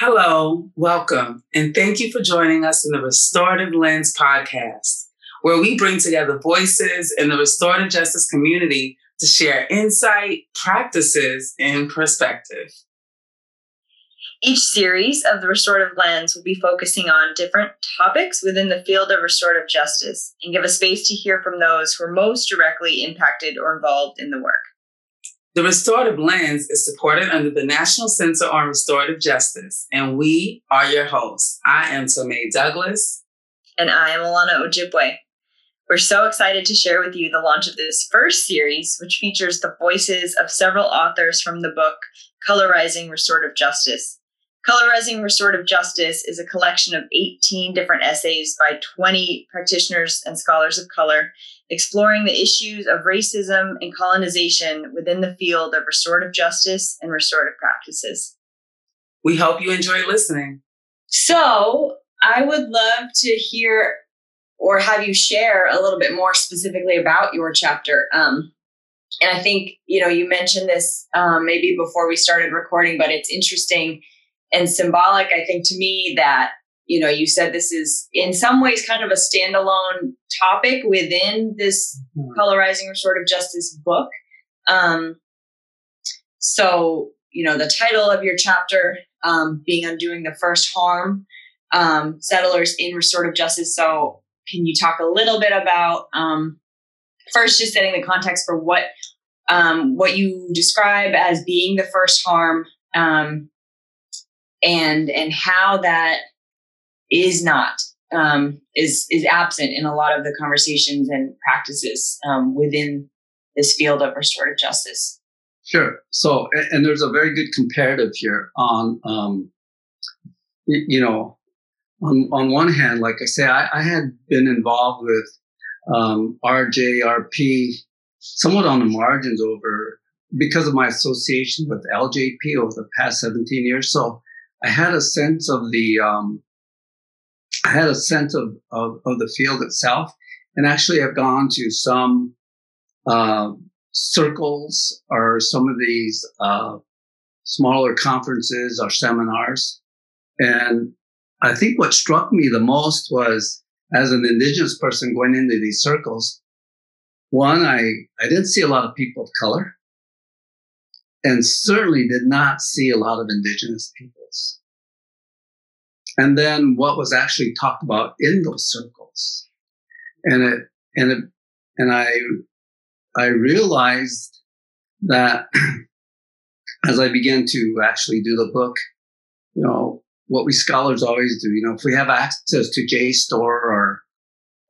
Hello, welcome, and thank you for joining us in the Restorative Lens podcast, where we bring together voices in the restorative justice community to share insight, practices, and perspective. Each series of the Restorative Lens will be focusing on different topics within the field of restorative justice and give a space to hear from those who are most directly impacted or involved in the work. The Restorative Lens is supported under the National Center on Restorative Justice, and we are your hosts. I am LTomay Douglas. And I am Alanna Ojibway. We're so excited to share with you the launch of this first series, which features the voices of several authors from the book Colorizing Restorative Justice. Colorizing Restorative Justice is a collection of 18 different essays by 20 practitioners and scholars of color exploring the issues of racism and colonization within the field of restorative justice and restorative practices. We hope you enjoy listening. So, I would love to hear or have you share a little bit more specifically about your chapter. Um, and I think, you know, you mentioned this um, maybe before we started recording, but it's interesting and symbolic, I think, to me that you know, you said this is in some ways kind of a standalone topic within this mm-hmm. colorizing restorative justice book. Um, so, you know, the title of your chapter um, being undoing the first harm, um, settlers in restorative justice. So, can you talk a little bit about um, first just setting the context for what um, what you describe as being the first harm, um, and and how that is not um, is is absent in a lot of the conversations and practices um, within this field of restorative justice. Sure. So, and, there's a very good comparative here on, um, you know, on on one hand, like I say, I, I had been involved with um, RJRP somewhat on the margins over because of my association with LJP over the past 17 years. So I had a sense of the um, I had a sense of, of, of the field itself. And actually, I've gone to some uh, circles or some of these uh, smaller conferences or seminars. And I think what struck me the most was as an indigenous person going into these circles, one, I, I didn't see a lot of people of color and certainly did not see a lot of indigenous peoples and then what was actually talked about in those circles. And it, and it, and I, I realized that as I began to actually do the book, you know, what we scholars always do, you know, if we have access to JSTOR or,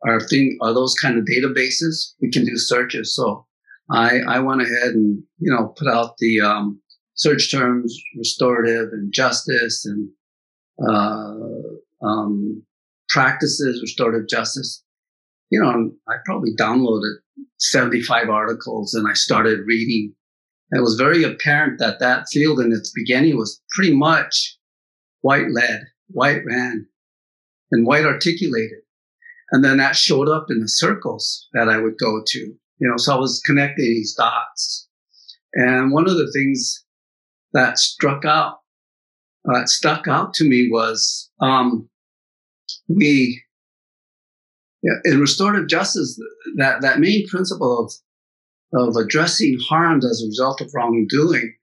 or thing, or those kind of databases, we can do searches. So I, I went ahead and, you know, put out the, um, search terms, restorative and justice and uh, um, practices restorative justice. You know, I probably downloaded 75 articles and I started reading. And it was very apparent that that field in its beginning was pretty much white led, white ran, and white articulated. And then that showed up in the circles that I would go to. You know, so I was connecting these dots. And one of the things that struck out uh, stuck out to me was um, we yeah, in restorative justice that that main principle of of addressing harms as a result of wrongdoing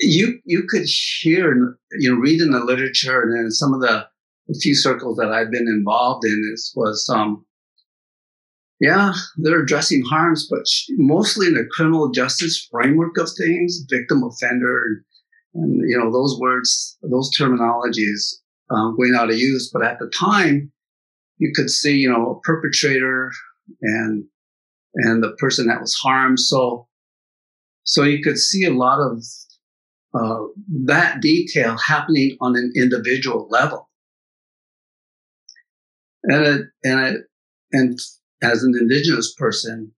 you you could hear you know read in the literature and in some of the, the few circles that I've been involved in is was um yeah they're addressing harms but mostly in the criminal justice framework of things victim offender and you know those words, those terminologies um, going out of use. But at the time, you could see you know a perpetrator and and the person that was harmed. So so you could see a lot of uh, that detail happening on an individual level. And it, and it, and as an indigenous person,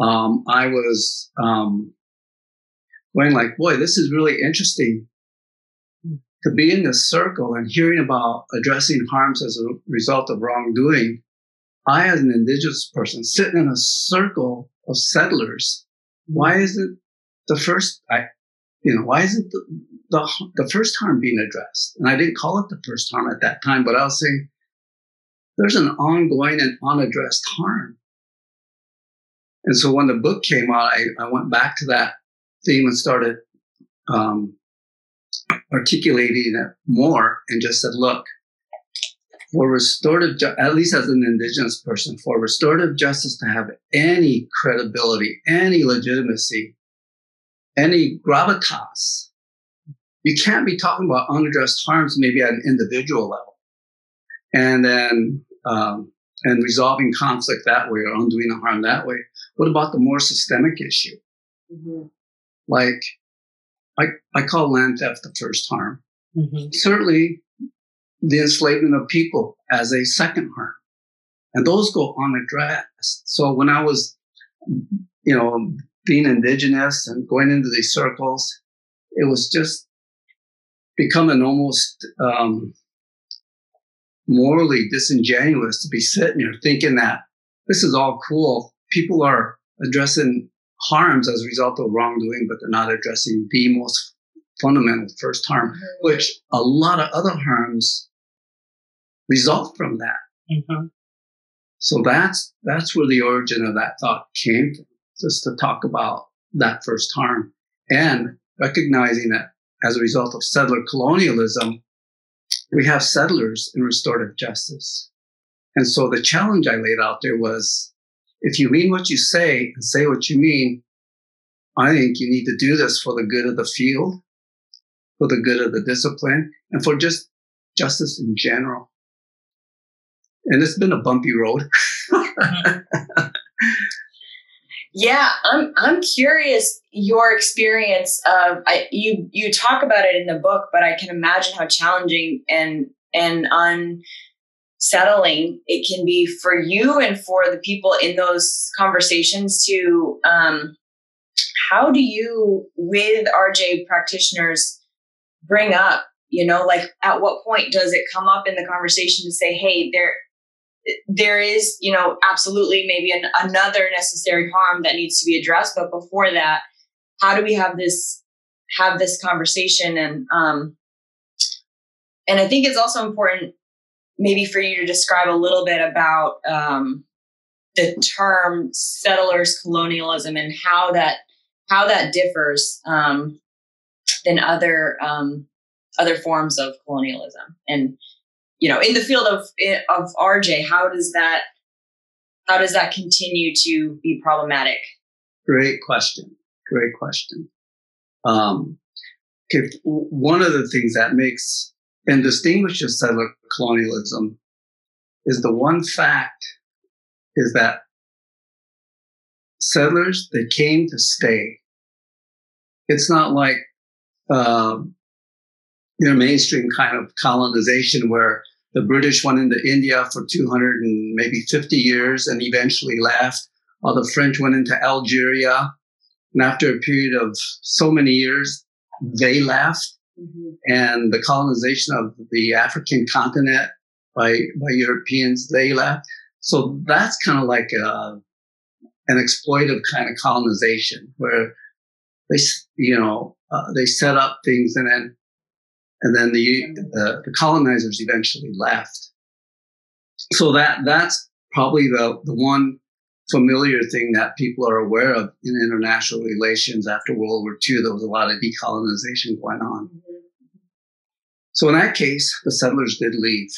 um, I was um, going like, boy, this is really interesting to be in this circle and hearing about addressing harms as a result of wrongdoing. I, as an indigenous person, sitting in a circle of settlers, why isn't the first? I, you know, why isn't the, the, the first harm being addressed? And I didn't call it the first harm at that time, but I was saying there's an ongoing and unaddressed harm. And so when the book came out, I, I went back to that and started um, articulating it more and just said, look, for restorative, ju- at least as an indigenous person, for restorative justice to have any credibility, any legitimacy, any gravitas, you can't be talking about unaddressed harms maybe at an individual level. And then, um, and resolving conflict that way or undoing the harm that way. What about the more systemic issue? Mm-hmm. Like, I, I call land theft the first harm. Mm-hmm. Certainly, the enslavement of people as a second harm. And those go unaddressed. So when I was, you know, being indigenous and going into these circles, it was just becoming almost um, morally disingenuous to be sitting here thinking that this is all cool. People are addressing harms as a result of wrongdoing, but they're not addressing the most fundamental first harm, mm-hmm. which a lot of other harms result from that. Mm-hmm. So that's that's where the origin of that thought came from, just to talk about that first harm and recognizing that as a result of settler colonialism, we have settlers in restorative justice. And so the challenge I laid out there was if you mean what you say and say what you mean, I think you need to do this for the good of the field, for the good of the discipline, and for just justice in general. And it's been a bumpy road. yeah, I'm I'm curious your experience of I, you you talk about it in the book, but I can imagine how challenging and and unsettling it can be for you and for the people in those conversations to um, how do you with RJ practitioners bring up you know like at what point does it come up in the conversation to say hey there there is you know absolutely maybe an, another necessary harm that needs to be addressed but before that how do we have this have this conversation? And um and i think it's also important maybe for you to describe a little bit about um the term settlers colonialism and how that how that differs um than other um other forms of colonialism. And you know in the field of of rj how does that how does that continue to be problematic? Great question. Great question. Um, one of the things that makes and distinguishes settler colonialism is the one fact is that settlers they came to stay it's not like um, you know mainstream kind of colonization where the British went into India for 200 and maybe 50 years and eventually left. While the French went into Algeria. And after a period of so many years, they left. Mm-hmm. And the colonization of the African continent by, by Europeans, they left. So that's kind of like a, an exploitive kind of colonization where they, you know, uh, they set up things and then and then the, the, the colonizers eventually left. So that that's probably the the one familiar thing that people are aware of in international relations after World War II. There was a lot of decolonization going on. So in that case, the settlers did leave.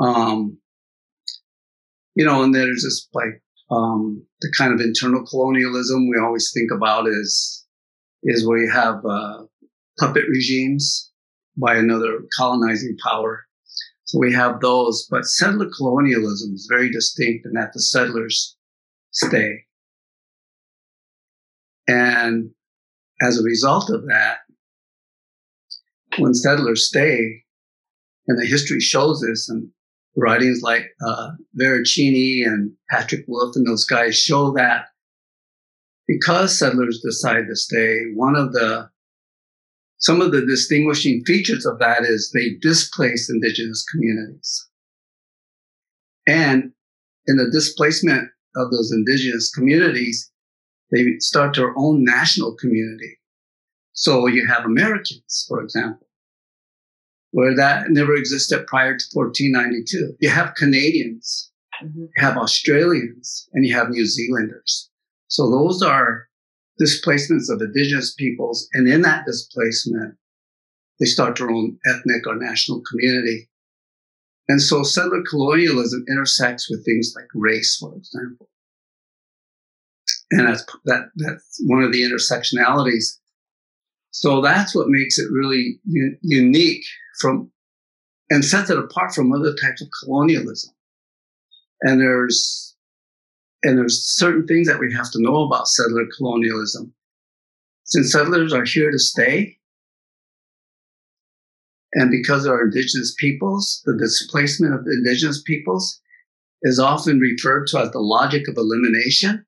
Um, you know, and there's this like um, the kind of internal colonialism we always think about is is where you have uh, puppet regimes by another colonizing power. So we have those, but settler colonialism is very distinct in that the settlers stay. And as a result of that, when settlers stay, and the history shows this, and writings like uh, Veracini and Patrick Wolfe and those guys show that because settlers decide to stay, one of the some of the distinguishing features of that is they displace indigenous communities. And in the displacement of those indigenous communities, they start their own national community. So you have Americans, for example, where that never existed prior to 1492. You have Canadians, mm-hmm. you have Australians, and you have New Zealanders. So those are displacements of indigenous peoples. And in that displacement, they start their own ethnic or national community. And so settler colonialism intersects with things like race, for example. And that's, that, that's one of the intersectionalities. So that's what makes it really u- unique from, and sets it apart from other types of colonialism. And there's, and there's certain things that we have to know about settler colonialism. Since settlers are here to stay, and because they are indigenous peoples, the displacement of indigenous peoples is often referred to as the logic of elimination.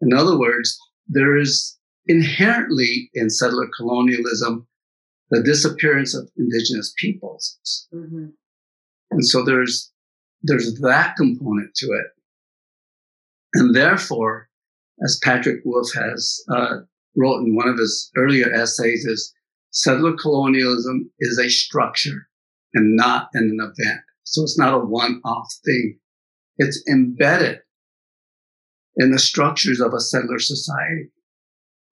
In other words, there is inherently in settler colonialism the disappearance of indigenous peoples. Mm-hmm. And so there's there's that component to it. And therefore, as Patrick Wolfe has uh, wrote in one of his earlier essays, is settler colonialism is a structure and not an event. So it's not a one-off thing. It's embedded in the structures of a settler society.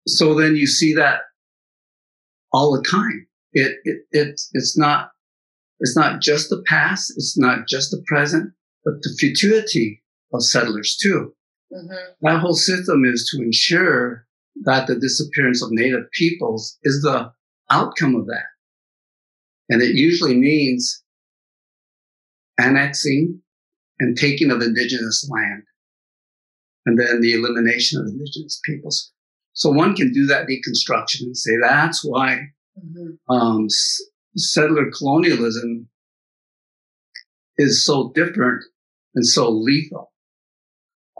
So then you see that all the time. It, it, it, it's not, it's not just the past. It's not just the present, but the futurity of settlers too. Mm-hmm. That whole system is to ensure that the disappearance of native peoples is the outcome of that. And it usually means annexing and taking of indigenous land and then the elimination of indigenous peoples. So one can do that deconstruction and say that's why mm-hmm. um, s- settler colonialism is so different and so lethal.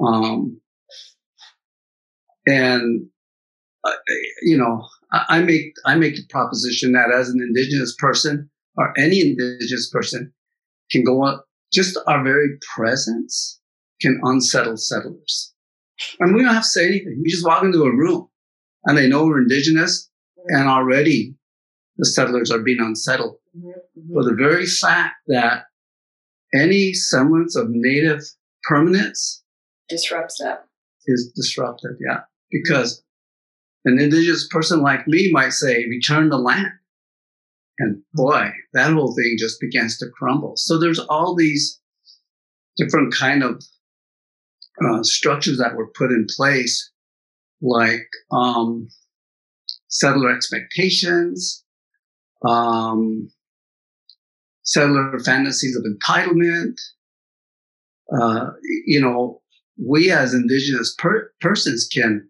Um, and uh, you know, I, make I make the proposition that as an indigenous person or any indigenous person can go on, just our very presence can unsettle settlers. And we don't have to say anything. We just walk into a room and they know we're indigenous and already the settlers are being unsettled. Mm-hmm. For the very fact that any semblance of native permanence disrupts that is disrupted. Yeah. Because an indigenous person like me might say, return the land. And boy, that whole thing just begins to crumble. So there's all these different kind of uh, structures that were put in place, like um, settler expectations, um, settler fantasies of entitlement. Uh, you know, we as indigenous per- persons can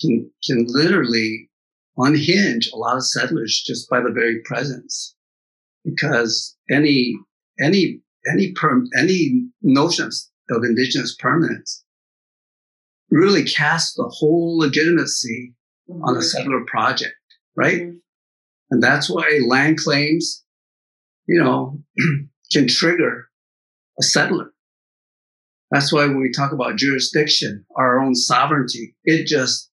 can can literally unhinge a lot of settlers just by the very presence, because any any any perm any notions of indigenous permanence really cast the whole legitimacy mm-hmm. on a mm-hmm. settler project, right? Mm-hmm. And that's why land claims, you know, can trigger a settler. That's why when we talk about jurisdiction, our own sovereignty, it just,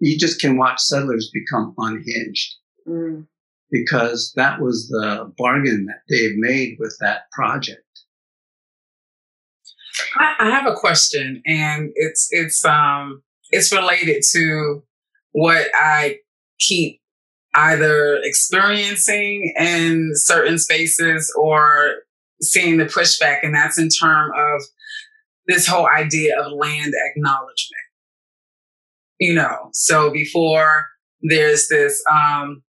you just can watch settlers become unhinged. Mm. Because that was the bargain that they've made with that project. I, I have a question, and it's it's um it's related to what I keep either experiencing in certain spaces or seeing the pushback, and that's in terms of this whole idea of land acknowledgement. You know, so before there's this um,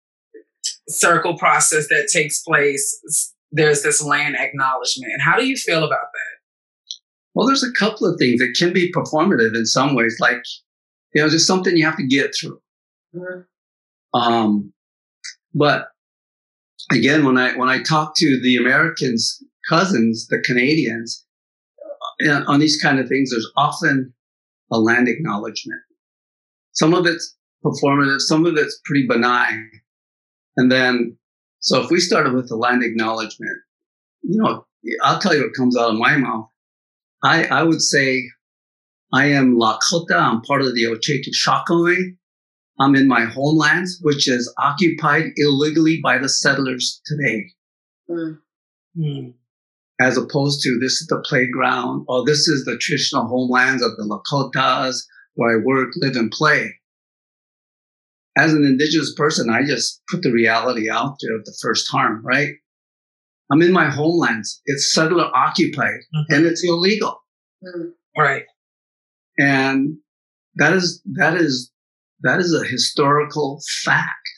circle process that takes place, there's this land acknowledgement. And how do you feel about that? Well, there's a couple of things. It can be performative in some ways, like, you know, just something you have to get through. Mm-hmm. Um, but again, when I when I talk to the Americans cousins, the Canadians, uh, on these kind of things, there's often a land acknowledgement. Some of it's performative, some of it's pretty benign. And then, so if we started with the land acknowledgement, you know, I'll tell you what comes out of my mouth. I, I would say I am Lakota. I'm part of the Oceti Sakowin. I'm in my homelands, which is occupied illegally by the settlers today. Mm. Mm. As opposed to this is the playground, or this is the traditional homelands of the Lakotas where I work, live, and play. As an indigenous person, I just put the reality out there of the first harm, right? I'm in my homelands. It's settler occupied mm-hmm. and it's illegal. Mm. Right. And that is, that is, that is a historical fact.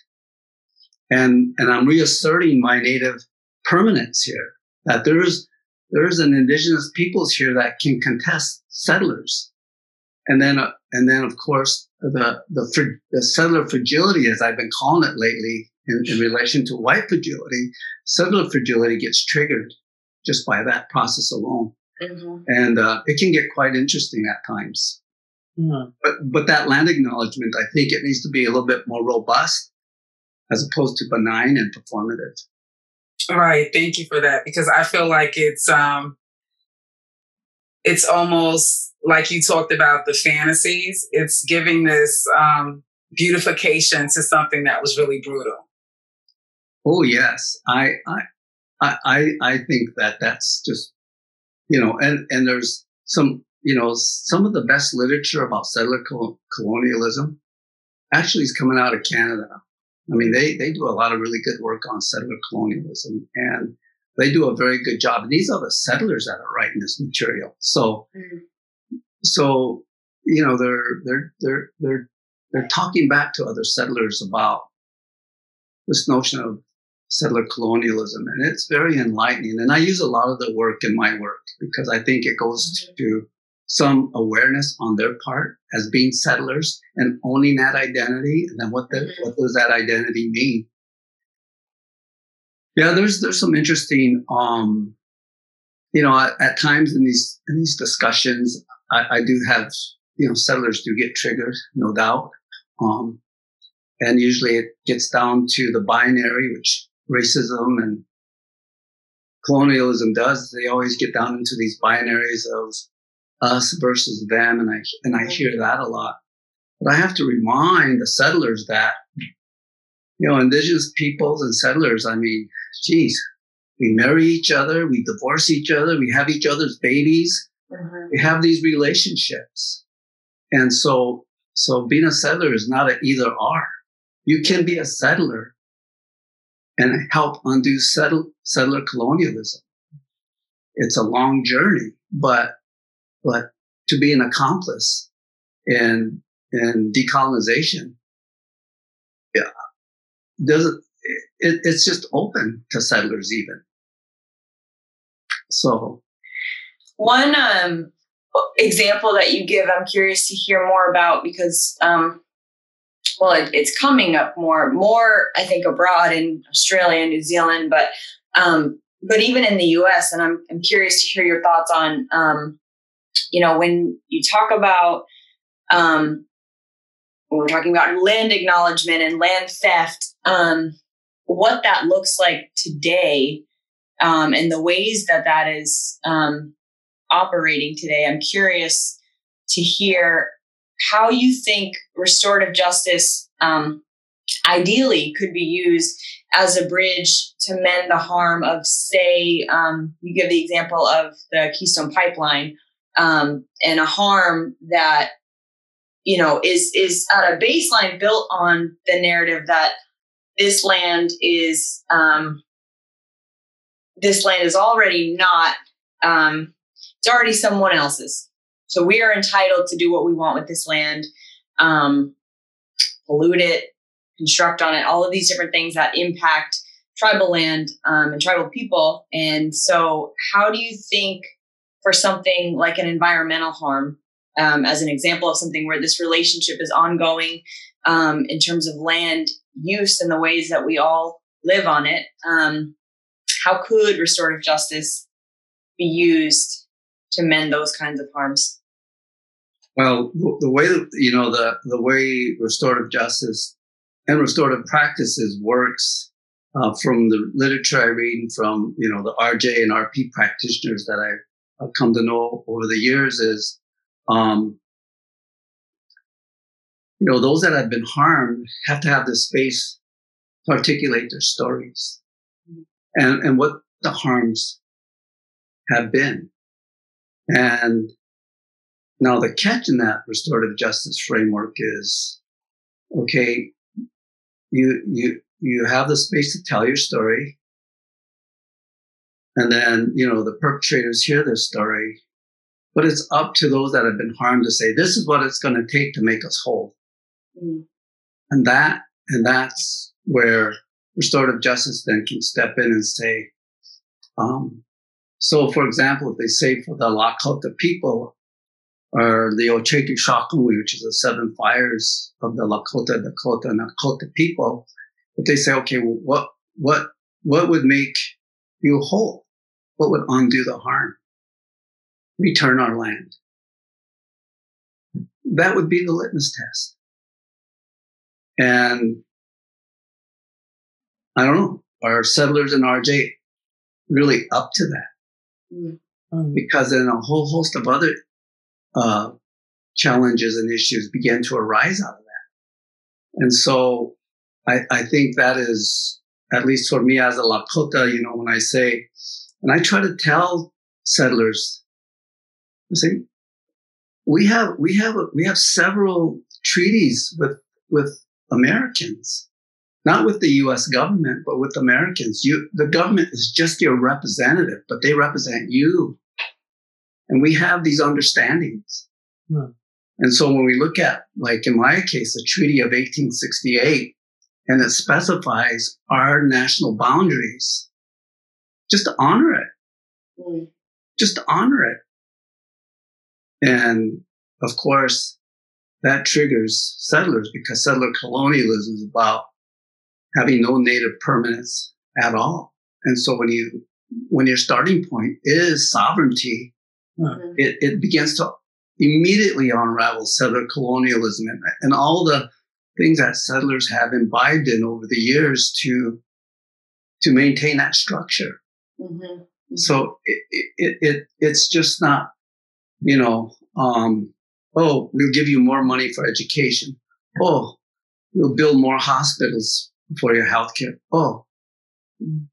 And, and I'm reasserting my native permanence here that there's, there's an indigenous peoples here that can contest settlers. And then, uh, and then of course, the, the, the settler fragility, as I've been calling it lately, in, in relation to white fragility, settler fragility gets triggered just by that process alone. Mm-hmm. And uh, it can get quite interesting at times. Mm-hmm. But but that land acknowledgement, I think it needs to be a little bit more robust as opposed to benign and performative. All right, thank you for that because I feel like it's um it's almost like you talked about the fantasies. It's giving this um beautification to something that was really brutal. Oh yes, I I I I think that that's just you know, and and there's some you know some of the best literature about settler colonialism actually is coming out of Canada. I mean, they they do a lot of really good work on settler colonialism, and they do a very good job. And these are the settlers that are writing this material. So, mm-hmm. so you know, they're they're they're they're they're talking back to other settlers about this notion of settler colonialism. And it's very enlightening. And I use a lot of the work in my work because I think it goes mm-hmm. to some awareness on their part as being settlers and owning that identity and then what the, mm-hmm. what does that identity mean. Yeah, there's there's some interesting um you know at, at times in these in these discussions I, I do have you know settlers do get triggered, no doubt. Um and usually it gets down to the binary, which racism and colonialism does. They always get down into these binaries of us versus them, and I and I hear that a lot. But I have to remind the settlers that you know indigenous peoples and settlers. I mean, geez, we marry each other, we divorce each other, we have each other's babies, mm-hmm. we have these relationships, and so so being a settler is not an either or. You can be a settler and help undo settle, settler colonialism. It's a long journey, but, but to be an accomplice in, in decolonization, yeah, doesn't, it, it's just open to settlers even. So one, um, example that you give, I'm curious to hear more about because, um, well, it, it's coming up more, more I think abroad in Australia, New Zealand, but um, but even in the U.S. And I'm I'm curious to hear your thoughts on, um, you know, when you talk about um, when we're talking about land acknowledgement and land theft, um, what that looks like today, um, and the ways that that is um, operating today. I'm curious to hear how you think restorative justice um, ideally could be used as a bridge to mend the harm of, say, um, you give the example of the Keystone Pipeline um, and a harm that you know is is at a baseline built on the narrative that this land is um, this land is already not um, it's already someone else's so we are entitled to do what we want with this land, um, pollute it, construct on it, all of these different things that impact tribal land um, and tribal people. And so, how do you think for something like an environmental harm, um, as an example of something where this relationship is ongoing um, in terms of land use and the ways that we all live on it, um, how could restorative justice be used to mend those kinds of harms? Well, the way you know the the way restorative justice and restorative practices works uh, from the literature I read and from you know the RJ and RP practitioners that I've come to know over the years is um, you know, those that have been harmed have to have the space to articulate their stories and, and what the harms have been. And now the catch in that restorative justice framework is, okay, you, you, you have the space to tell your story. And then, you know, the perpetrators hear their story, but it's up to those that have been harmed to say, this is what it's going to take to make us whole. And that, and that's where restorative justice then can step in and say, um, so for example, if they say for the Lakota people, or the Oceti Sakowin, which is the seven fires of the Lakota, Dakota, and Nakota people, if they say, okay, well, what, what, what would make you whole? What would undo the harm? Return our land. That would be the litmus test. And I don't know, are settlers in RJ really up to that? Mm-hmm. Because then a whole host of other uh, challenges and issues began to arise out of that. And so I, I think that is, at least for me as a Lakota, you know, when I say, and I try to tell settlers, I say, we have, we have, a, we have several treaties with, with Americans, not with the U.S. government, but with Americans. You, the government is just your representative, but they represent you. And we have these understandings. Hmm. And so when we look at, like in my case, the Treaty of 1868, and it specifies our national boundaries, just to honor it. Mm. Just to honor it. And of course, that triggers settlers because settler colonialism is about having no native permanence at all. And so when you, when your starting point is sovereignty, mm-hmm. it, it begins to immediately unravel settler colonialism and, and all the things that settlers have imbibed in over the years to, to maintain that structure. Mm-hmm. So it, it, it, it's just not, you know, um, Oh, we'll give you more money for education. Oh, we'll build more hospitals for your healthcare. Oh,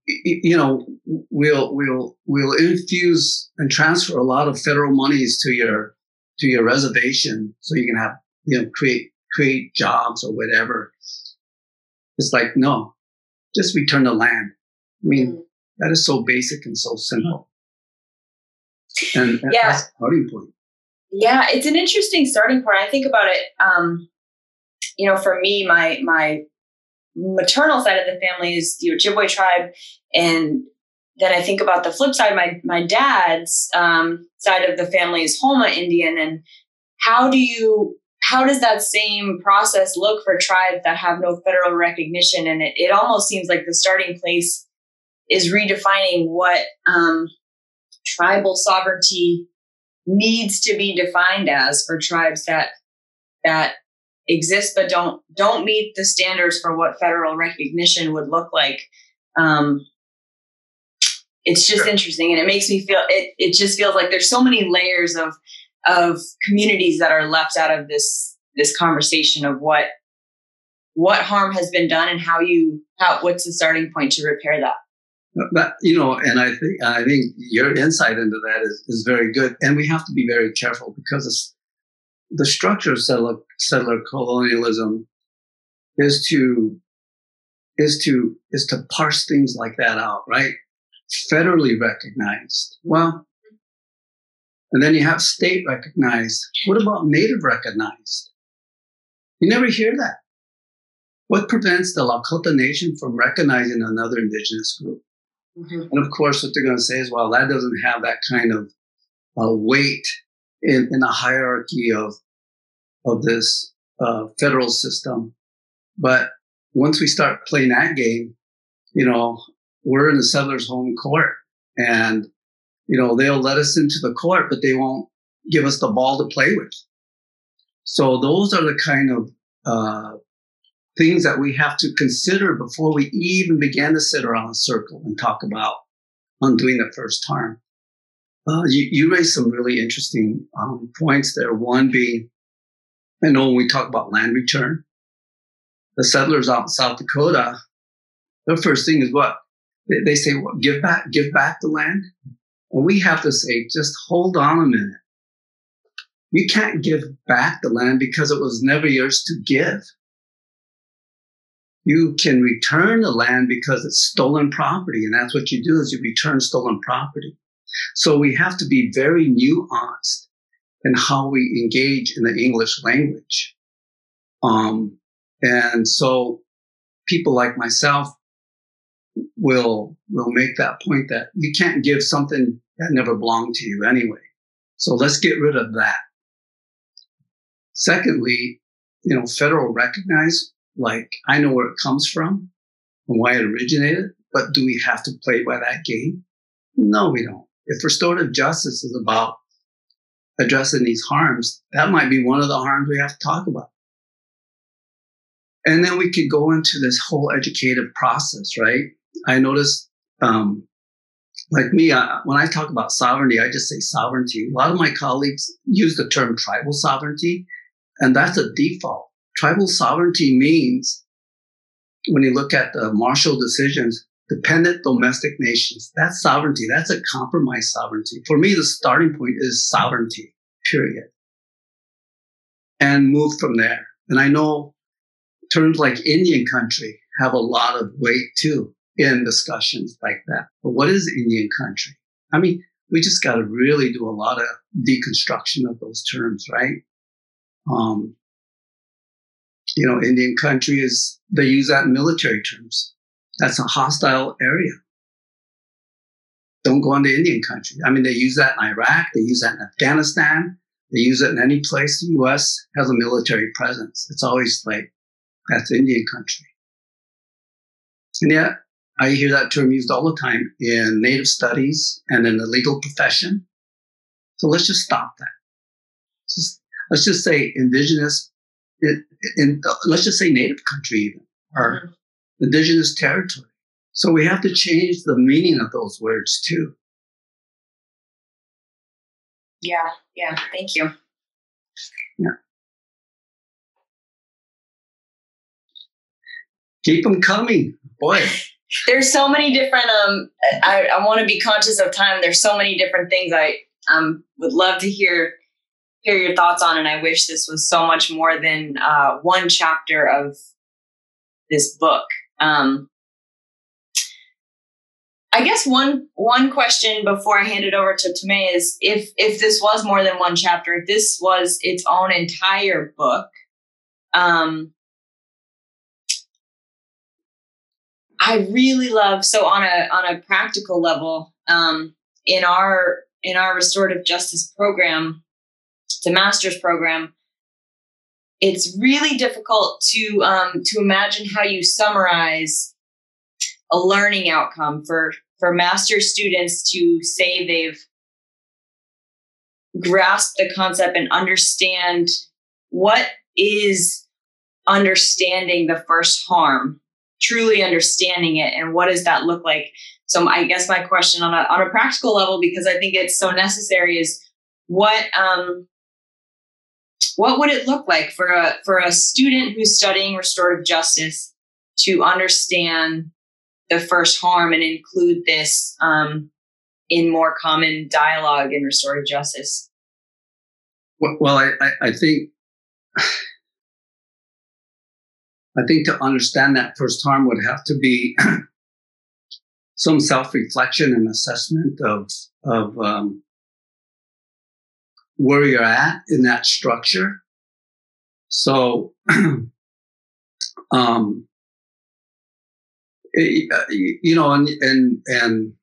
you know, we'll we'll we'll infuse and transfer a lot of federal monies to your to your reservation so you can have you know create create jobs or whatever. It's like no, just return the land. I mean, mm. that is so basic and so simple. And yeah. that's the starting point. Yeah, it's an interesting starting point. I think about it. Um, you know, for me, my my maternal side of the family is the Ojibwe tribe, and then I think about the flip side. My my dad's um, side of the family is Houma Indian, and how do you how does that same process look for tribes that have no federal recognition? And it, it almost seems like the starting place is redefining what um, tribal sovereignty needs to be defined as for tribes that that exist but don't don't meet the standards for what federal recognition would look like um, it's just sure. interesting and it makes me feel it it just feels like there's so many layers of of communities that are left out of this this conversation of what what harm has been done and how you how what's the starting point to repair that but you know, and I think I think your insight into that is, is very good, and we have to be very careful because the structure of settler, settler colonialism is to is to is to parse things like that out, right? Federally recognized. Well, and then you have state recognized. What about native recognized? You never hear that. What prevents the Lakota Nation from recognizing another indigenous group? Mm-hmm. And of course, what they're going to say is, well, that doesn't have that kind of uh, weight in, in a hierarchy of of this uh, federal system. But once we start playing that game, you know, we're in the settler's home court, and you know they'll let us into the court, but they won't give us the ball to play with. So those are the kind of uh, things that we have to consider before we even begin to sit around a circle and talk about undoing the first harm. Uh, you, you raised some really interesting um, points there. One being I know when we talk about land return, the settlers out in South Dakota, their first thing is what? They, they say, what, give back, give back the land. And we have to say, just hold on a minute. You can't give back the land because it was never yours to give. You can return the land because it's stolen property. And that's what you do is you return stolen property. So we have to be very nuanced in how we engage in the English language. Um, and so people like myself will, will make that point that you can't give something that never belonged to you anyway. So let's get rid of that. Secondly, you know, federal recognize, like I know where it comes from and why it originated, but do we have to play by that game? No, we don't. If restorative justice is about addressing these harms, that might be one of the harms we have to talk about. And then we could go into this whole educative process, right? I noticed, um, like me, uh, when I talk about sovereignty, I just say sovereignty. A lot of my colleagues use the term tribal sovereignty, and that's a default. Tribal sovereignty means, when you look at the Marshall decisions, dependent domestic nations. That's sovereignty. That's a compromise sovereignty. For me, the starting point is sovereignty, period. And move from there. And I know terms like Indian country have a lot of weight too in discussions like that. But what is Indian country? I mean, we just got to really do a lot of deconstruction of those terms, right? Um, you know, Indian country is, they use that in military terms. That's a hostile area. Don't go into Indian country. I mean, they use that in Iraq. They use that in Afghanistan. They use it in any place the U.S. has a military presence. It's always like, that's Indian country. And yet, I hear that term used all the time in Native studies and in the legal profession. So let's just stop that. Just, let's just say indigenous, in, in, let's just say Native country even, or mm-hmm indigenous territory. So we have to change the meaning of those words too. Yeah, yeah, thank you. Yeah. Keep them coming. Boy. There's so many different um I, I want to be conscious of time. There's so many different things I um would love to hear hear your thoughts on and I wish this was so much more than uh one chapter of this book. Um, I guess one one question before I hand it over to LTomay is if if this was more than one chapter, if this was its own entire book, um, I really love so on a on a practical level um, in our in our restorative justice program, the master's program, it's really difficult to um, to imagine how you summarize a learning outcome for for master students to say they've grasped the concept and understand what is understanding the first harm truly understanding it and what does that look like? So i guess my question on a, on a practical level because i think it's so necessary is what um, what would it look like for a for a student who's studying restorative justice to understand the first harm and include this um, in more common dialogue in restorative justice? Well, I, I, think I think to understand that first harm would have to be some self-reflection and assessment of of um, where you're at in that structure. So, um, it, uh, you know, and, and, and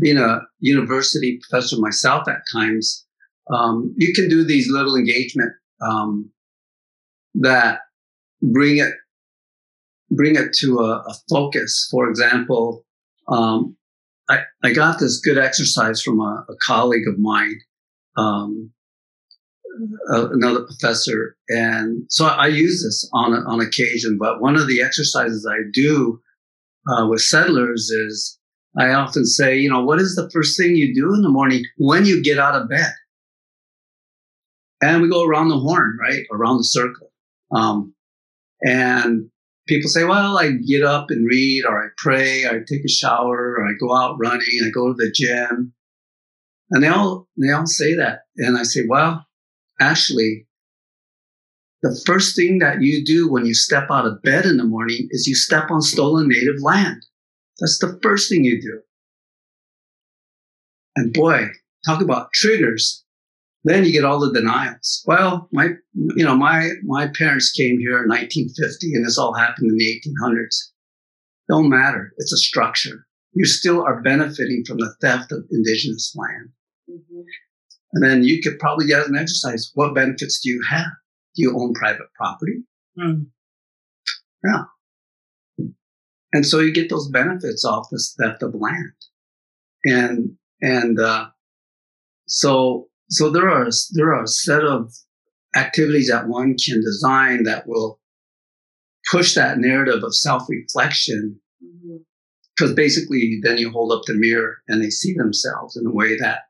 being a university professor myself at times, um, you can do these little engagement, um, that bring it, bring it to a, a focus. For example, um, I, I got this good exercise from a, a colleague of mine um, another professor. And so I use this on, on occasion, but one of the exercises I do uh, with settlers is I often say, you know, what is the first thing you do in the morning when you get out of bed? and we go around the horn, right? Around the circle. Um, and people say, well, I get up and read, or I pray, or I take a shower, or I go out running, I go to the gym. And they all, they all say that. And I say, well, actually, the first thing that you do when you step out of bed in the morning is you step on stolen native land. That's the first thing you do. And boy, talk about triggers. Then you get all the denials. Well, my, you know, my, my parents came here in 1950 and this all happened in the 1800s. Don't matter. It's a structure. You still are benefiting from the theft of indigenous land. Mm-hmm. And then you could probably get an exercise. What benefits do you have? Do you own private property? Mm. Yeah. And so you get those benefits off this theft of land. And, and, uh, so so there are there are a set of activities that one can design that will push that narrative of self-reflection because mm-hmm. basically then you hold up the mirror and they see themselves in a way that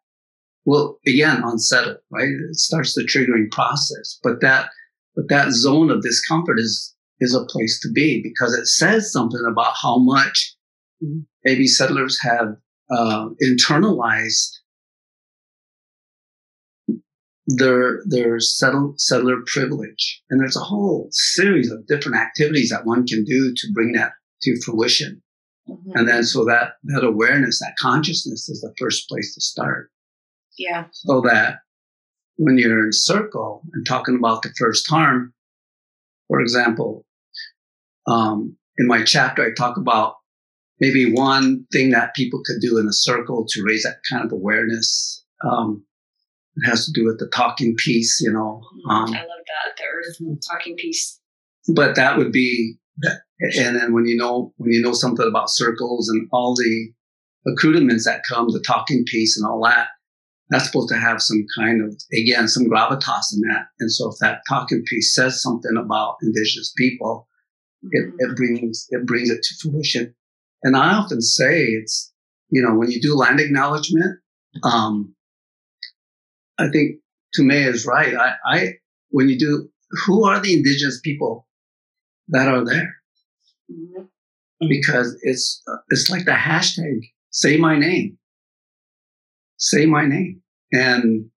will again unsettle right it starts the triggering process but that but that zone of discomfort is is a place to be because it says something about how much maybe settlers have uh, internalized their their settle, settler privilege. And there's a whole series of different activities that one can do to bring that to fruition. Mm-hmm. And then so that that awareness, that consciousness is the first place to start. Yeah. So that when you're in circle and talking about the first harm, for example, um, in my chapter, I talk about maybe one thing that people could do in a circle to raise that kind of awareness. Um, it has to do with the talking piece, you know. Um, I love that the earth talking piece. But that would be, and then when you know when you know something about circles and all the accoutrements that come, the talking piece and all that, that's supposed to have some kind of again some gravitas in that. And so if that talking piece says something about indigenous people, mm-hmm. it, it brings it brings it to fruition. And I often say it's you know when you do land acknowledgement. Um, I think Tumay is right. I, I, when you do, who are the indigenous people that are there? Mm-hmm. Because it's, it's like the hashtag, say my name. Say my name. And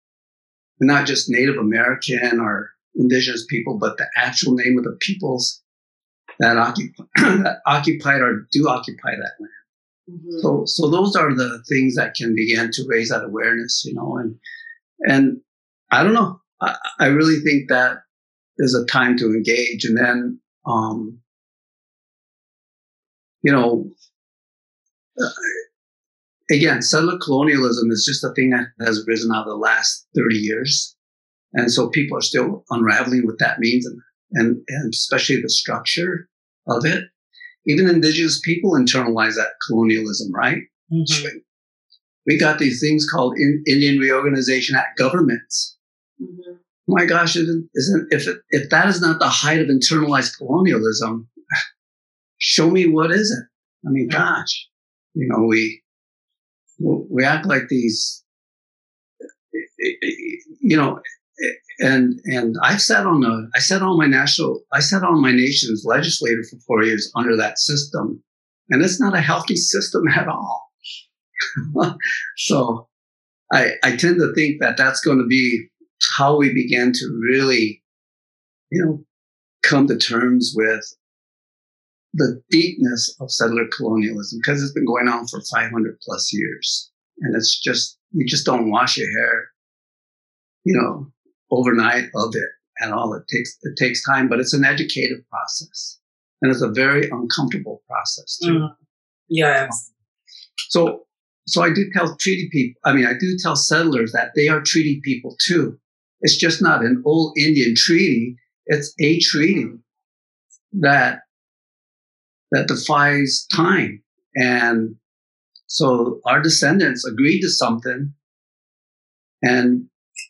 not just Native American or indigenous people, but the actual name of the peoples that occupy, that occupied or do occupy that land. Mm-hmm. So, so those are the things that can begin to raise that awareness, you know, and, and I don't know. I, I really think that is a time to engage. And then, um, you know, uh, again, settler colonialism is just a thing that has risen out of the last 30 years. And so people are still unraveling what that means and, and, and especially the structure of it. Even indigenous people internalize that colonialism, right? Mm-hmm we got these things called in, Indian Reorganization Act governments. Mm-hmm. My gosh, isn't, isn't if it, if that is not the height of internalized colonialism, show me what is it? I mean, gosh, you know, we we act like these, you know, and and I've sat on the I sat on my national I sat on my nation's legislator for four years under that system, and it's not a healthy system at all. so I, I tend to think that that's going to be how we begin to really, you know, come to terms with the deepness of settler colonialism because it's been going on for 500 plus years. And it's just, you just don't wash your hair, you know, overnight of it at all. It takes, it takes time, but it's an educative process and it's a very uncomfortable process too. Mm. Yes. So so I do tell treaty people, I mean, I do tell settlers that they are treaty people too. It's just not an old Indian treaty. It's a treaty that, that defies time. And so our descendants agreed to something and,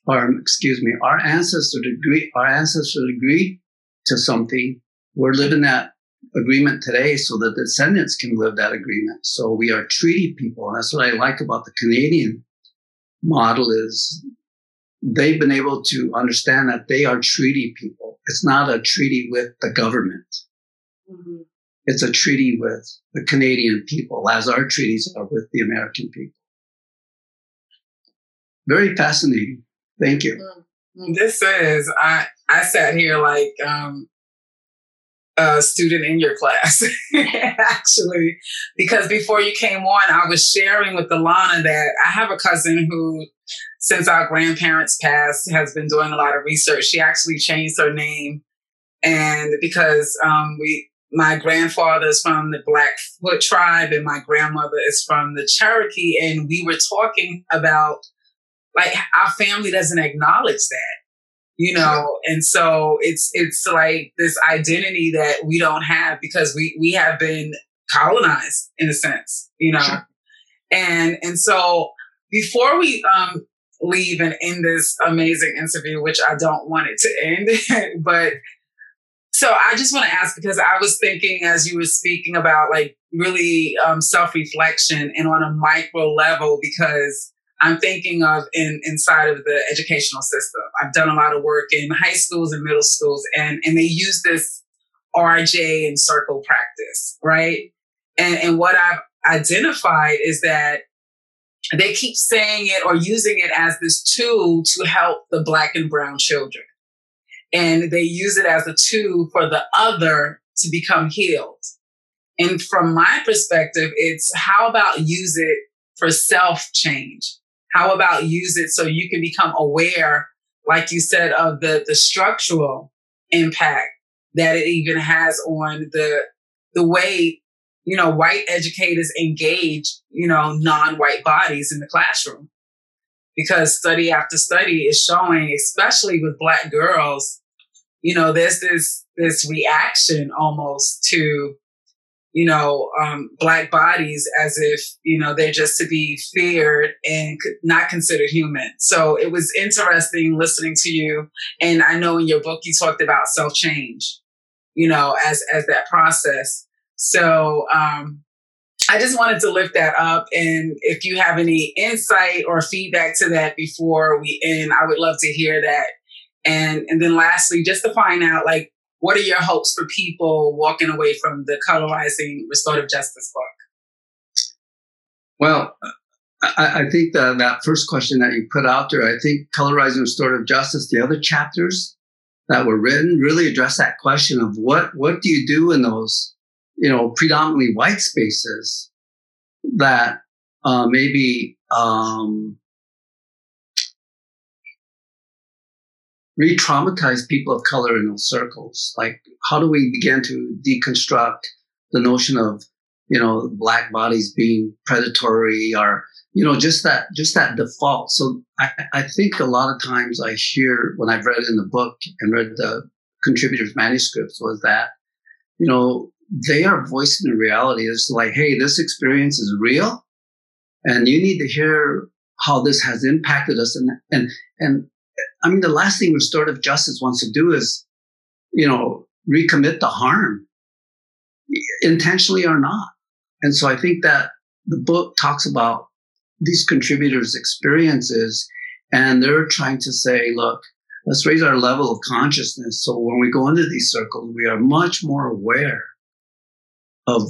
or excuse me, our ancestors agreed, our ancestors agreed to something. We're living that agreement today so that descendants can live that agreement. So we are treaty people. And that's what I like about the Canadian model is they've been able to understand that they are treaty people. It's not a treaty with the government. Mm-hmm. It's a treaty with the Canadian people, as our treaties are with the American people. Very fascinating. Thank you. Mm-hmm. This is I I sat here like um, a student in your class, actually, because before you came on, I was sharing with Alanna that I have a cousin who, since our grandparents passed, has been doing a lot of research. She actually changed her name, and because um, we my grandfather is from the Blackfoot tribe and my grandmother is from the Cherokee. And we were talking about like our family doesn't acknowledge that, you know? And so it's, it's like this identity that we don't have because we, we have been colonized in a sense, you know? Sure. And, and so before we, um, leave and end this amazing interview, which I don't want it to end, but so I just want to ask because I was thinking as you were speaking about like really um, self reflection and on a micro level because I'm thinking of in inside of the educational system. I've done a lot of work in high schools and middle schools, and and they use this RJ and circle practice, right? And and what I've identified is that they keep saying it or using it as this tool to help the black and brown children and they use it as a tool for the other to become healed. And from my perspective, it's how about use it for self change? How about use it so you can become aware, like you said, of the, the structural impact that it even has on the, the way, you know, white educators engage, you know, non-white bodies in the classroom. Because study after study is showing, especially with black girls, you know, there's this, this reaction almost to, you know, um, black bodies as if, you know, they're just to be feared and not considered human. So it was interesting listening to you. And I know in your book, you talked about self change, you know, as, as that process. So, um, I just wanted to lift that up. And if you have any insight or feedback to that before we end, I would love to hear that and, and then lastly, just to find out, like, what are your hopes for people walking away from the colorizing restorative justice book? Well, I, I think that that first question that you put out there, I think colorizing restorative justice, the other chapters that were written really address that question of what, what do you do in those, you know, predominantly white spaces that uh, maybe um, re-traumatize people of color in those circles. Like, how do we begin to deconstruct the notion of, you know, black bodies being predatory or, you know, just that, just that default. So I, I think a lot of times I hear when I've read in the book and read the contributors' manuscripts was that, you know, they are voicing the reality. It's like, hey, this experience is real, and you need to hear how this has impacted us. And and and I mean, the last thing restorative justice wants to do is, you know, recommit the harm, intentionally or not. And so I think that the book talks about these contributors' experiences, and they're trying to say, look, let's raise our level of consciousness. So when we go into these circles, we are much more aware of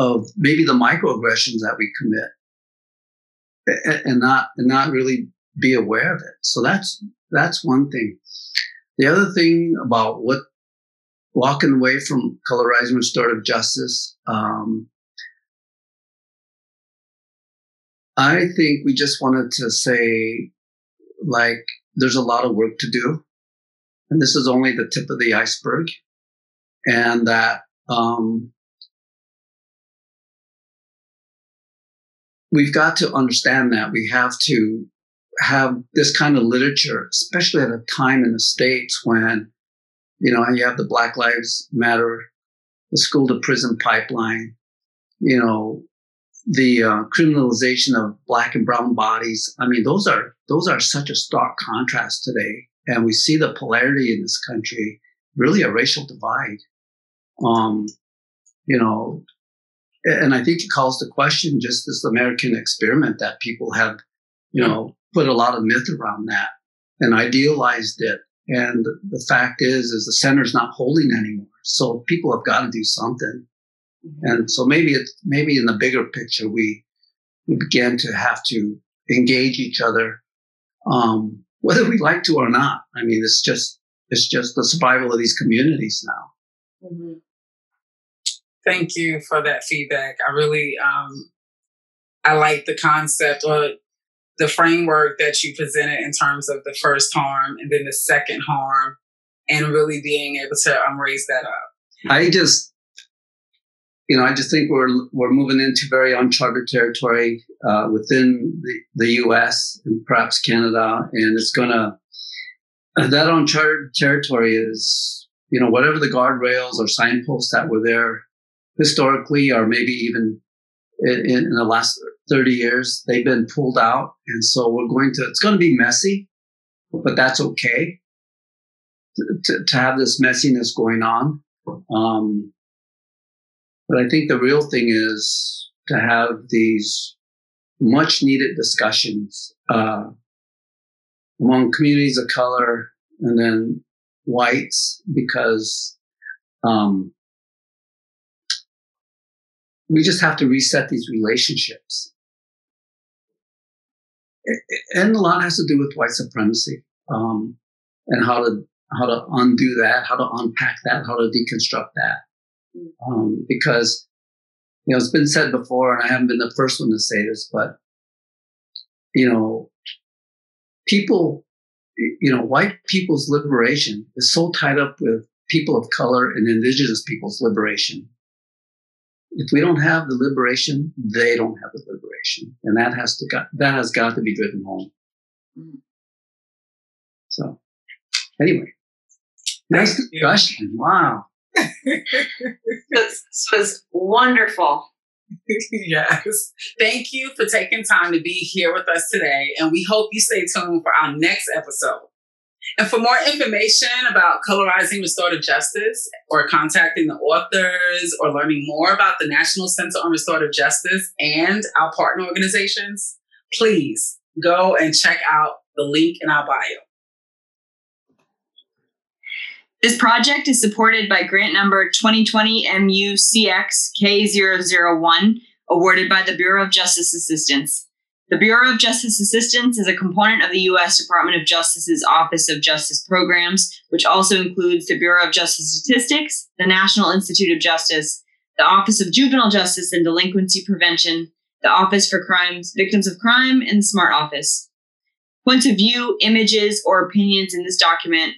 of maybe the microaggressions that we commit, and not and not really be aware of it. So that's that's one thing. The other thing about what walking away from colorizing restorative justice, um, I think we just wanted to say, like, there's a lot of work to do, and this is only the tip of the iceberg, and that um, we've got to understand that we have to have this kind of literature, especially at a time in the States when, you know, you have the Black Lives Matter, the school to prison pipeline, you know, the uh, criminalization of black and brown bodies. I mean, those are, those are such a stark contrast today. And we see the polarity in this country, really a racial divide. Um, you know, and I think it calls to question just this American experiment that people have, you know, put a lot of myth around that. and idealized it. And the fact is, is the center's not holding anymore. So people have got to do something. Mm-hmm. And so maybe it's maybe in the bigger picture, we we began to have to engage each other, um, whether we like to or not. I mean, it's just it's just the survival of these communities now. Mm-hmm. Thank you for that feedback. I really um, I like the concept or the framework that you presented in terms of the first harm and then the second harm, and really being able to um, raise that up. I just you know, I just think we're we're moving into very uncharted territory uh, within the, the U.S. and perhaps Canada, and it's gonna that uncharted territory is you know whatever the guardrails or signposts that were there historically, or maybe even in, in the last thirty years, they've been pulled out, and so we're going to. It's going to be messy, but that's okay to, to, to have this messiness going on. Um, but I think the real thing is to have these much needed discussions uh, among communities of color and then whites because um, we just have to reset these relationships. And a lot has to do with white supremacy um, and how to how to undo that, how to unpack that, how to deconstruct that um, because you know it's been said before, and I haven't been the first one to say this, but you know, people, you know, white people's liberation is so tied up with people of color and indigenous people's liberation. If we don't have the liberation, they don't have the liberation, and that has to got, that has got to be driven home. So, anyway, nice discussion. Wow this was wonderful. yes. Thank you for taking time to be here with us today. And we hope you stay tuned for our next episode. And for more information about colorizing restorative justice or contacting the authors or learning more about the National Center on Restorative Justice and our partner organizations, please go and check out the link in our bio. This project is supported by grant number 2020 MUCX K001, awarded by the Bureau of Justice Assistance. The Bureau of Justice Assistance is a component of the U.S. Department of Justice's Office of Justice Programs, which also includes the Bureau of Justice Statistics, the National Institute of Justice, the Office of Juvenile Justice and Delinquency Prevention, the Office for Crimes, Victims of Crime, and the SMART Office. Points of view, images, or opinions in this document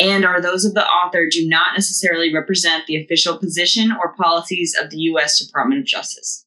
and are those of the author do not necessarily represent the official position or policies of the U.S. Department of Justice.